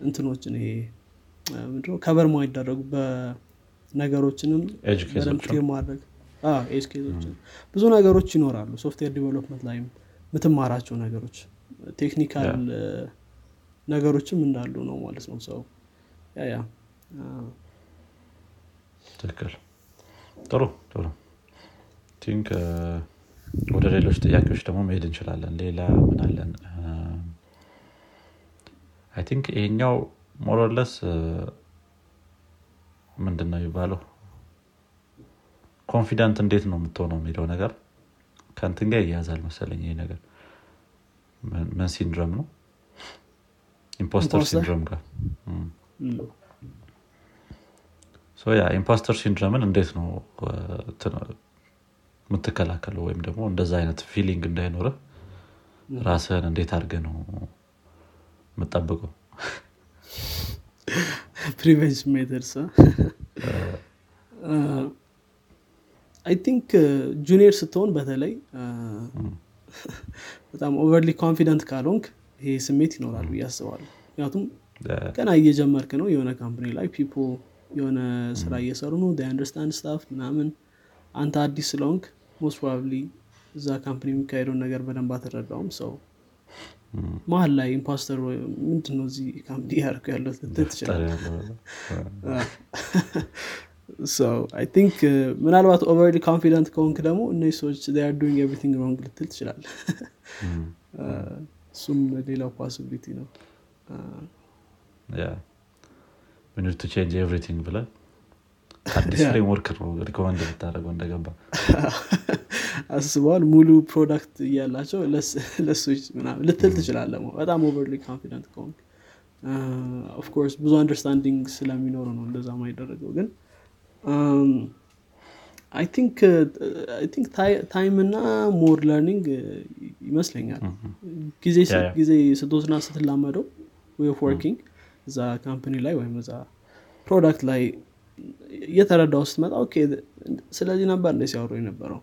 እንትኖችን ይሄ ምንድነው ከበር ማይደረጉ በነገሮችንም ማድረግ edge case ኦችን ብዙ ነገሮች ይኖራሉ። Software development ላይም የምትማራቸው ነገሮች። Technical ነገሮችም እንዳሉ ነው ማለት ነው ሰው። ያ ትክክል። ጥሩ ጥሩ። Think ወደ ሌሎች ጥያቄዎች ደግሞ መሄድ እንችላለን። ሌላ ምን አለን? I think ይሄኛው more or less ምንድን ነው የሚባለው? Confident እንዴት ነው የምትሆነው የሚለው ነገር ከንትን ጋር ይያዛል መሰለኝ ይሄ ነገር። ምን- syndrome ነው Imposter? Syndrome ጋር yeah imposter syndrome ን እንዴት ነው የምትከላከለው ወይም ደግሞ እንደዛ አይነት feeling እንዳይኖርህ ራስህን እንዴት አድርገህ ነው የምጠብቀው Prevention methods I think junior ስትሆን በተለይ በጣም overly confident ካልሆንክ ይሄ ስሜት ይኖራል ብዬ አስባለሁ። ምክንያቱም ገና እየጀመርክ ነው የሆነ company ላይ people የሆነ ስራ እየሰሩ ነው understand stuff ምናምን። አንተ አዲስ ስለሆንክ most probably እዛ company የሚካሄደውን ነገር በደንብ አትረዳውም። ሰው መሀል ላይ imposter ምንድን ነው እዚህ company ያደርኩ ያለው ልትል ትችላል think ምናልባት overly confident ከሆንክ ደግሞ እነዚህ ሰዎች are doing everything wrong ልትል ትችላል እሱም ሌላው possibility ነው። To change everything ብለ አዲስ framework ነው recommend የምታደረገው እንደገባ። አስበዋል ሙሉ product እያላቸው ለሶች ምናምን ልትል ትችላለ በጣም overly confident ከሆንክ። Of course ብዙ understanding ስለሚኖሩ ነው እንደዛ ማይደረገው ግን think time እና more learning ይመስለኛል. ጊዜ ስትወስና ስትላመደው way of working እዛ company ላይ ወይም እዛ product ላይ እየተረዳው ስትመጣ okay ስለዚህ ነበር እንደ ሲያወሩ የነበረው?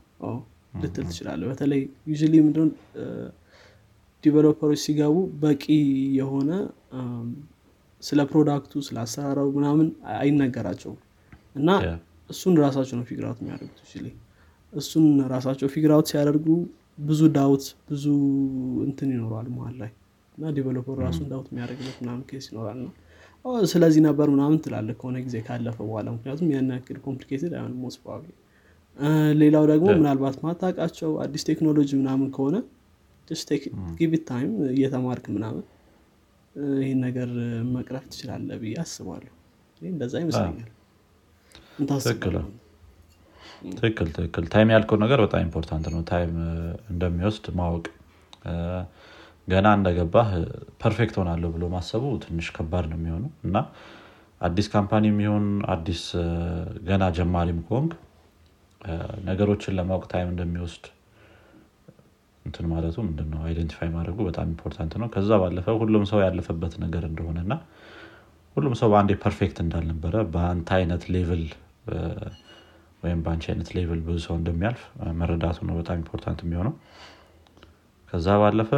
ልትል ትችላለ በተለይ ዩ ምንድን developer ኦች ሲገቡ በቂ የሆነ ስለ product ኡ ስለ አሰራራው ምናምን አይነገራቸውም። እና እሱን ራሳቸው ነው figure out የሚያደርጉት እሱን ራሳቸው figure out ሲያደርጉ ብዙ ዳውት ብዙ እንትን ይኖረዋል መሀል ላይ እና developer ኡ ራሱን ዳውት የሚያደርግበት ምናምን case ይኖራል ነው ስለዚህ ነበር ምናምን ትላለ ከሆነ ጊዜ ካለፈ በኋላ ምክንያቱም ያን ያክል complicated አይሆን most probably ሌላው ደግሞ ምናልባት ማታቃቸው አዲስ ቴክኖሎጂ ምናምን ከሆነ give it time እየተማርክ ምናምን ይህን ነገር መቅረፍ ትችላለ ብዬ አስባለሁ። እንደዛ ይመስለኛል ትክክል ትክክል time ያልከው ነገር በጣም important ነው። Time እንደሚወስድ ማወቅ ገና እንደገባህ perfect ሆናለሁ ብሎ ማሰቡ ትንሽ ከባድ ነው የሚሆነው። እና አዲስ company የሚሆን አዲስ ገና ጀማሪም ከሆንክ ነገሮችን ለማወቅ time እንደሚወስድ እንትን ማለቱ ምንድነው? Identify ማድረጉ በጣም important ነው። ከዛ ባለፈ ሁሉም ሰው ያለፈበት ነገር እንደሆነ እና ሁሉም ሰው በአንዴ perfect እንዳልነበረ በአንተ አይነት level ወይም በአንቺ አይነት level ብዙ ሰው እንደሚያልፍ መረዳቱ ነው በጣም important የሚሆነው። ከዛ ባለፈ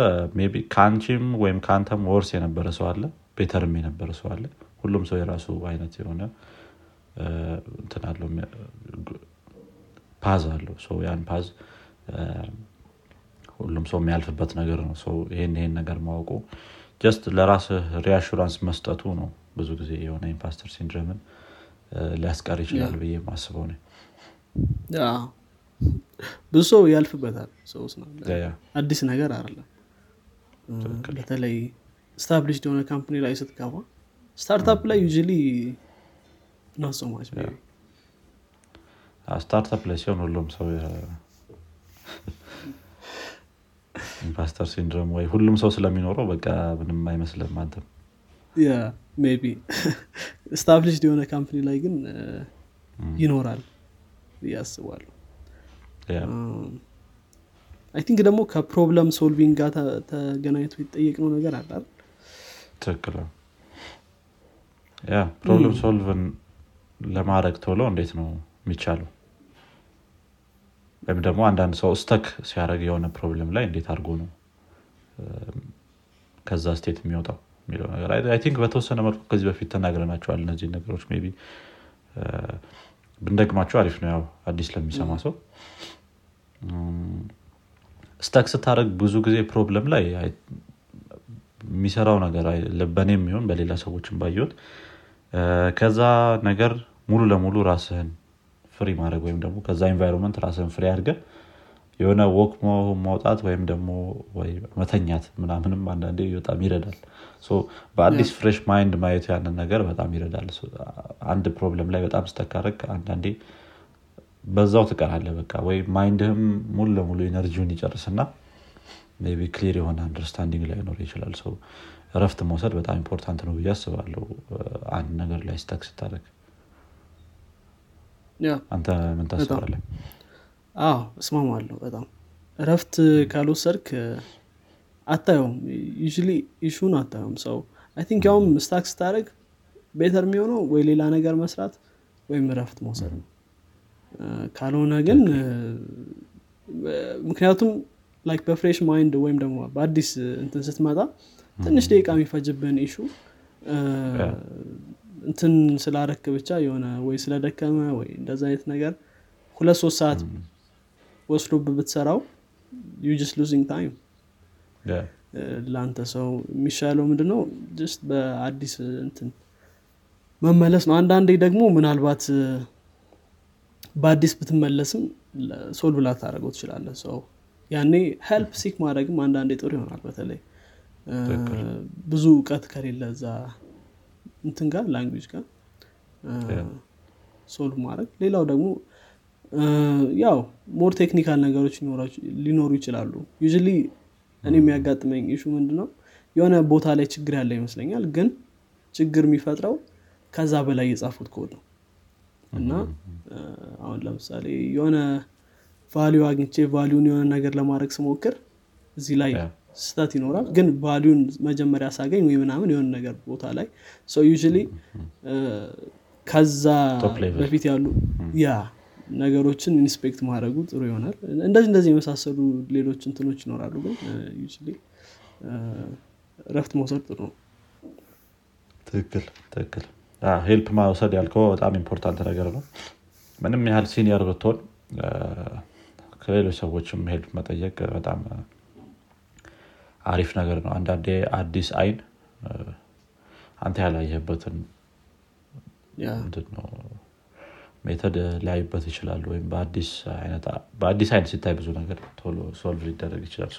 maybe ከአንቺም ወይም ከአንተም worse የነበረ ሰው አለ better ም የነበረ ሰው አለ። ሁሉም ሰው የራሱ አይነት የሆነ path አለው። ያን path ሁሉም ሰው የሚያልፍበት ነገር ነው። ይሄን ይሄን ነገር ማወቁ just ለራስህ reassurance መስጠቱ ነው። ብዙ ጊዜ የሆነ imposter syndrome ን ሊያስቀር ይችላል ብዬ ማስበው ነው ብዙ ሰው ያልፍበታል ሰው አዲስ ነገር አይደለም። በተለይ established የሆነ company ላይ ስትገባ startup ላይ you not so much startup ላይ ሲሆን ሁሉም ሰው imposter syndrome ወይ ሁሉም ሰው ስለሚኖረው በቃ ምንም አይመስልም አንተም ባይ established የሆነ company ላይ ግን ይኖራል ብዬ አስባለሁ. I think ደግሞ ከ problem solving ጋር ተገናኝቶ የተጠየቅነው ነገር አለ ትክክል ያ problem solve ን ለማድረግ ቶሎ እንዴት ነው የሚቻለው? ወይም ደግሞ አንዳንድ ሰው stuck ሲያደረግ የሆነ problem ላይ እንዴት አድርጎ ነው ከዛ state የሚወጣው የሚለው ነገር I think በተወሰነ መልኩ ከዚህ በፊት ተናግረናቸዋል እነዚህ ነገሮች but ብንደግማቸው አሪፍ ነው ያው አዲስ ለሚሰማ ሰው። stuck ስታደረግ ብዙ ጊዜ problem ላይ የሚሰራው ነገር በእኔ የሚሆን በሌላ ሰዎችን ባየት ከዛ ነገር ሙሉ ለሙሉ ራስህን free ማድረግ ወይም ደግሞ ከዛ environment ራስህን free አድርገህ የሆነ walk ማውጣት ወይም ደግሞ መተኛት ምናምንም አንዳንዴ በጣም ይረዳል በአዲስ fresh mind ማየቱ ያንን ነገር በጣም ይረዳል። አንድ problem ላይ በጣም stuck ካረግክ አንዳንዴ በዛው ትቀራለህ በቃ ወይ mind ህም ሙሉ ለሙሉ energy ውን ይጨርስና ብቻ clear የሆነ understanding ላይኖር ይችላል። እረፍት መውሰድ በጣም important ነው ብዬ አስባለሁ። አንድ ነገር ላይ stuck ስታደረግ አንተ ምን ታስባለህ አዎ እስማማለሁ በጣም። እረፍት ካልወሰድክ አታየውም you issue ን አታየውም ሰው I think ያውም stuck ስታደረግ better የሚሆነው ወይ ሌላ ነገር መስራት ወይም እረፍት መውሰድ ነው። ካልሆነ ግን ምክንያቱም like በ fresh mind ወይም ደግሞ በአዲስ እንትን ስትመጣ ትንሽ ደቂቃ የሚፈጅብን issue እንትን ስላረክ ብቻ የሆነ ወይ ስለደከመ ወይ እንደዚ አይነት ነገር ሁለት ሶስት ሰዓት ወስዶብህ ብትሰራው you losing time ለአንተ ሰው የሚሻለው ምንድነው? just በአዲስ እንትን መመለስ ነው። አንዳንዴ ደግሞ ምናልባት በአዲስ ብትመለስም solve ላታደረገው ትችላለህ። ሰው ያኔ help seek ማድረግም አንዳንዴ ጥሩ ይሆናል። በተለይ ብዙ እውቀት ከሌለ እዛ እንትን ጋር language ጋር solve ማድረግ። ሌላው ደግሞ ያው more technical ነገሮች ሊኖሩ ይችላሉ። you እኔ የሚያጋጥመኝ issue ምንድ ነው የሆነ ቦታ ላይ ችግር ያለ ይመስለኛል ግን ችግር የሚፈጥረው ከዛ በላይ የጻፉት ኮድ ነው። እና አሁን ለምሳሌ የሆነ value አግኝቼ value ን የሆነ ነገር ለማድረግ ስሞክር እዚህ ላይ ስህተት ይኖራል ግን value ን መጀመሪያ ሳገኝ ወይ ምናምን የሆነ ነገር ቦታ ላይ you ከዛ በፊት ያሉ ያ ነገሮችን inspect ማድረጉ ጥሩ ይሆናል። እንደዚህ እንደዚህ የመሳሰሉ ሌሎች እንትኖች ይኖራሉ ግን ረፍት መውሰድ ጥሩ ነው። ትክክል ትክክል። help መውሰድ ያልከው በጣም important ነገር ነው። ምንም ያህል senior ብትሆን ከሌሎች ሰዎችም help መጠየቅ በጣም አሪፍ ነገር ነው። አንዳንዴ አዲስ አይን አንተ ያላየህበትን method ሊያዩበት ይችላሉ ወይም በአዲስ አይነት ሲታይ ብዙ ነገር ቶሎ solve ሊደረግ ይችላል።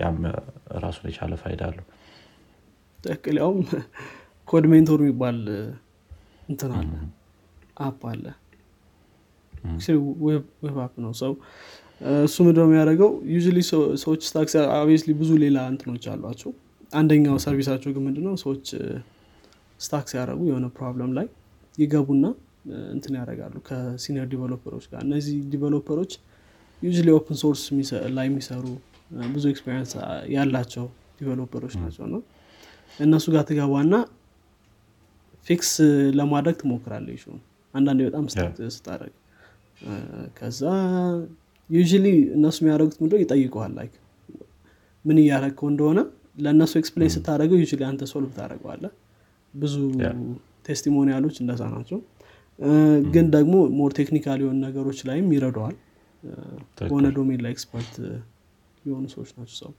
ያም ራሱን የቻለ ፋይዳ አለው። ትክክል። ያውም Code Mentor የሚባል እንትን አለ app አለ። web app ነው። ሰው እሱ ምንድነው የሚያደርገው? you ሰዎች stuck obviously ብዙ ሌላ እንትኖች አሏቸው። አንደኛው service ኣቸው ግን ምንድነው? ሰዎች stuck ሲያደረጉ የሆነ problem ላይ ይገቡና እንትን ያደርጋሉ ከ senior developer ኦች ጋር። እነዚህ developer ኦች you open source ላይ የሚሰሩ ብዙ experience ያላቸው developer ኦች ናቸው። ነው እነሱ ጋር ትገባና fix ለማድረግ ትሞክራለህ ሹ አንዳንዴ በጣም ስታደረግ ከዛ you እነሱ የሚያደረጉት ምንድ ይጠይቀዋል like ምን እያረግከው እንደሆነ ለእነሱ explain ስታደረገው you አንተ solve ታደረገዋለህ ብዙ testimonial ኦች እንደዛ ናቸው ግን ደግሞ more technical የሆኑ ነገሮች ላይም ይረደዋል በሆነ domain ላይ expert የሆኑ ሰዎች ናቸው ሰው።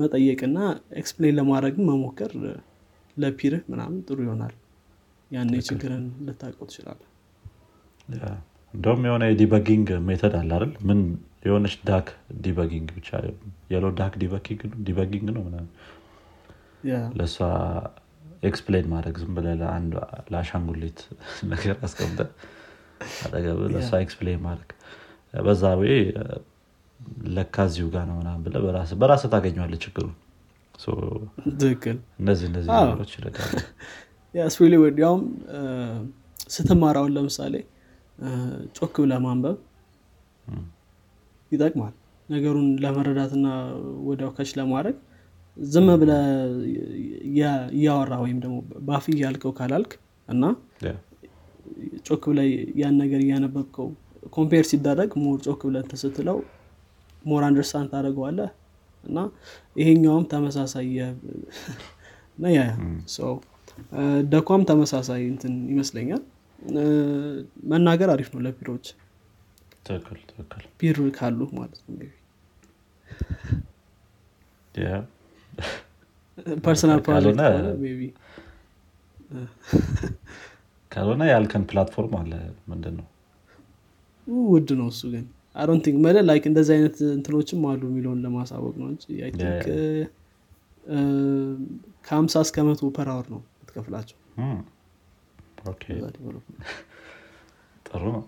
መጠየቅና explain ለማድረግ መሞከር ለ peer ህ ምናምን ጥሩ ይሆናል። ያኔ ችግርን ልታቀው ትችላለ እንደውም የሆነ የ debugging method አለ አይደል? ምን የሆነች duck debugging ብቻ yellow duck debugging ነው ምናምን? ለእሷ explain ማድረግ ዝም ብለህ ለአሻንጉሊት ነገር አስቀምጠህ አጠገብህ ለእሷ explain ማድረግ። በዛ ወይ ለካ እዚሁ ጋር ነው ምናምን ብለህ በራስ ታገኘዋለ ችግሩ። ትክክል። እነዚህ እነዚህ ነገሮች ይረዳሉ። ስሪሊ ወድ ያውም ስትማራውን ለምሳሌ ጮክ ብለ ማንበብ ይጠቅማል። ነገሩን ለመረዳትና ወዲያው ከች ለማድረግ ዝም ብለ እያወራ ወይም ደግሞ ባፍ ያልከው ካላልክ እና ጮክ ብለ ያን ነገር እያነበብከው compare ሲደረግ more ጮክ ብለህ ስትለው more understand ታደርገዋለህ እና ይሄኛውም ተመሳሳይ ያ duck ኳም ተመሳሳይ እንትን ይመስለኛል። መናገር አሪፍ ነው ለቢሮዎች ቢር ካሉ ማለት ነው personal ካልሆነ ያልከን platform አለ ምንድን ነው ውድ ነው እሱ ግን። I don't think መለ like እንደዚህ አይነት እንትኖችም አሉ የሚለውን ለማሳወቅ ነው እንጂ ከሀምሳ እስከ መቶ per hour ነው ትከፍላቸው ጥሩ ነው።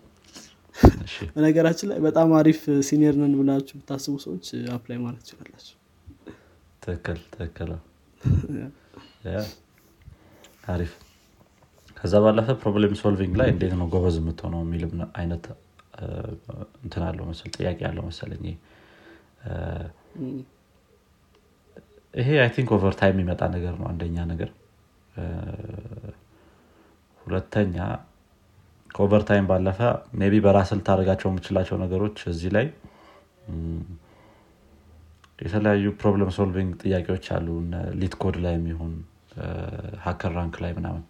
በነገራችን ላይ በጣም አሪፍ senior ነን ብላችሁ ብታስቡ ሰዎች apply ማለት ትችላላችሁ ትክክል ትክክል አሪፍ። ከዛ ባለፈ problem solving ላይ እንዴት ነው ጎበዝ የምትሆነው የሚልም አይነት እንትን አለው መሰለኝ ጥያቄ ያለው መሰለኝ። ይሄ I think over time የሚመጣ ነገር ነው አንደኛ ነገር። ሁለተኛ ከ over time ባለፈ ቢ በራስ ልታደርጋቸው የምችላቸው ነገሮች እዚህ ላይ የተለያዩ problem solving ጥያቄዎች አሉ። LeetCode ላይ የሚሆን HackerRank ላይ ምናምን።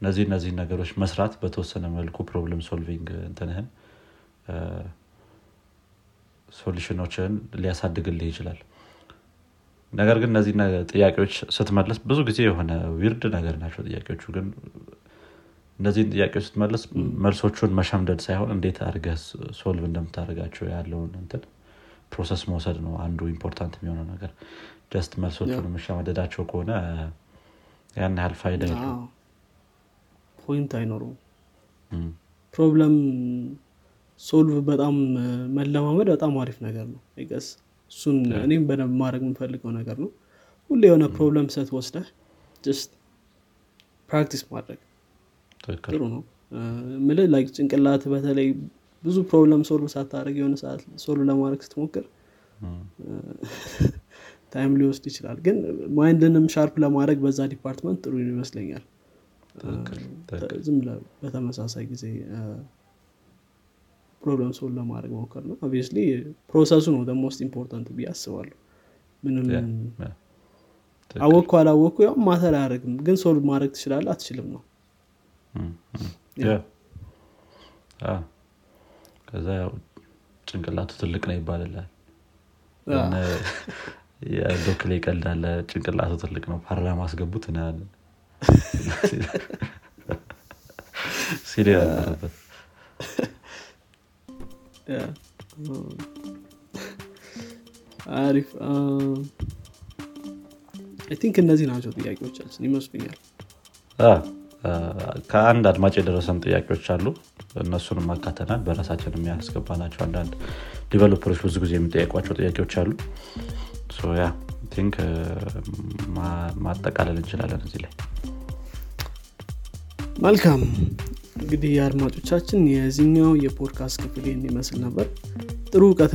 እነዚህ እነዚህ ነገሮች መስራት በተወሰነ መልኩ problem solving እንትንህን solution ኦችን ሊያሳድግልህ ይችላል። ነገር ግን እነዚህ ጥያቄዎች ስትመለስ ብዙ ጊዜ የሆነ weird ነገር ናቸው ጥያቄዎቹ። ግን እነዚህን ጥያቄዎች ስትመለስ መልሶቹን መሸምደድ ሳይሆን እንዴት አድርገህ solve እንደምታደርጋቸው ያለውን እንትን process መውሰድ ነው አንዱ important የሚሆነው ነገር። just መልሶቹን የምሸመደዳቸው ከሆነ ያን ያህል ፋይዳ point አይኖረውም problem solve በጣም መለማመድ በጣም አሪፍ ነገር ነው guess እሱን እኔም በደንብ ማድረግ የምፈልገው ነገር ነው። ሁሌ የሆነ problem set ወስደህ just practice ማድረግ ጥሩ ነው። ምል ጭንቅላት በተለይ ብዙ problem solve ሳታደርግ የሆነ ሰዓት solve ለማድረግ ስትሞክር time ሊወስድ ይችላል። ግን mind ንም sharp ለማድረግ በዛ department ጥሩ ይመስለኛል። ዝም በተመሳሳይ ጊዜ problem solve ለማድረግ ሞከር ነው። obviously process ኡ ነው most important ብዬ አስባለሁ። ምንም አወቅኩ አላወቅኩ ያው ማተር አያደረግም ግን ሶልቭ ማድረግ ትችላለ አትችልም ነው ከዛ ያው ጭንቅላቱ ትልቅ ነው ይባልላል ዶክ ላይ ይቀልዳለ ጭንቅላቱ ትልቅ ነው ፓርላማ አስገቡት እናያለን ሲል ነበረበት አሪፍ። think እነዚህ ናቸው ጥያቄዎቻችን ይመስሉኛል። ከአንድ አድማጭ የደረሰን ጥያቄዎች አሉ እነሱንም አካተናል። በራሳችን የሚያስገባ ናቸው አንዳንድ developer ኦች ብዙ ጊዜ የሚጠየቋቸው ጥያቄዎች አሉ። I think ማጠቃለል እንችላለን እዚህ ላይ። መልካም። እንግዲህ የአድማጮቻችን የዚህኛው የፖድካስት ክፍል ይመስል ነበር። ጥሩ እውቀት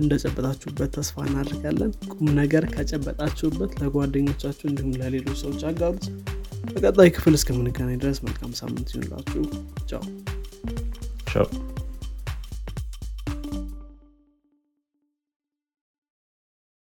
እንደጨበጣችሁበት ተስፋ እናደርጋለን። ቁም ነገር ከጨበጣችሁበት ለጓደኞቻችሁ እንዲሁም ለሌሎች ሰዎች አጋሩት። በቀጣይ ክፍል እስከምንገናኝ ድረስ መልካም ሳምንት ይሆንላችሁ ቻው Ciao.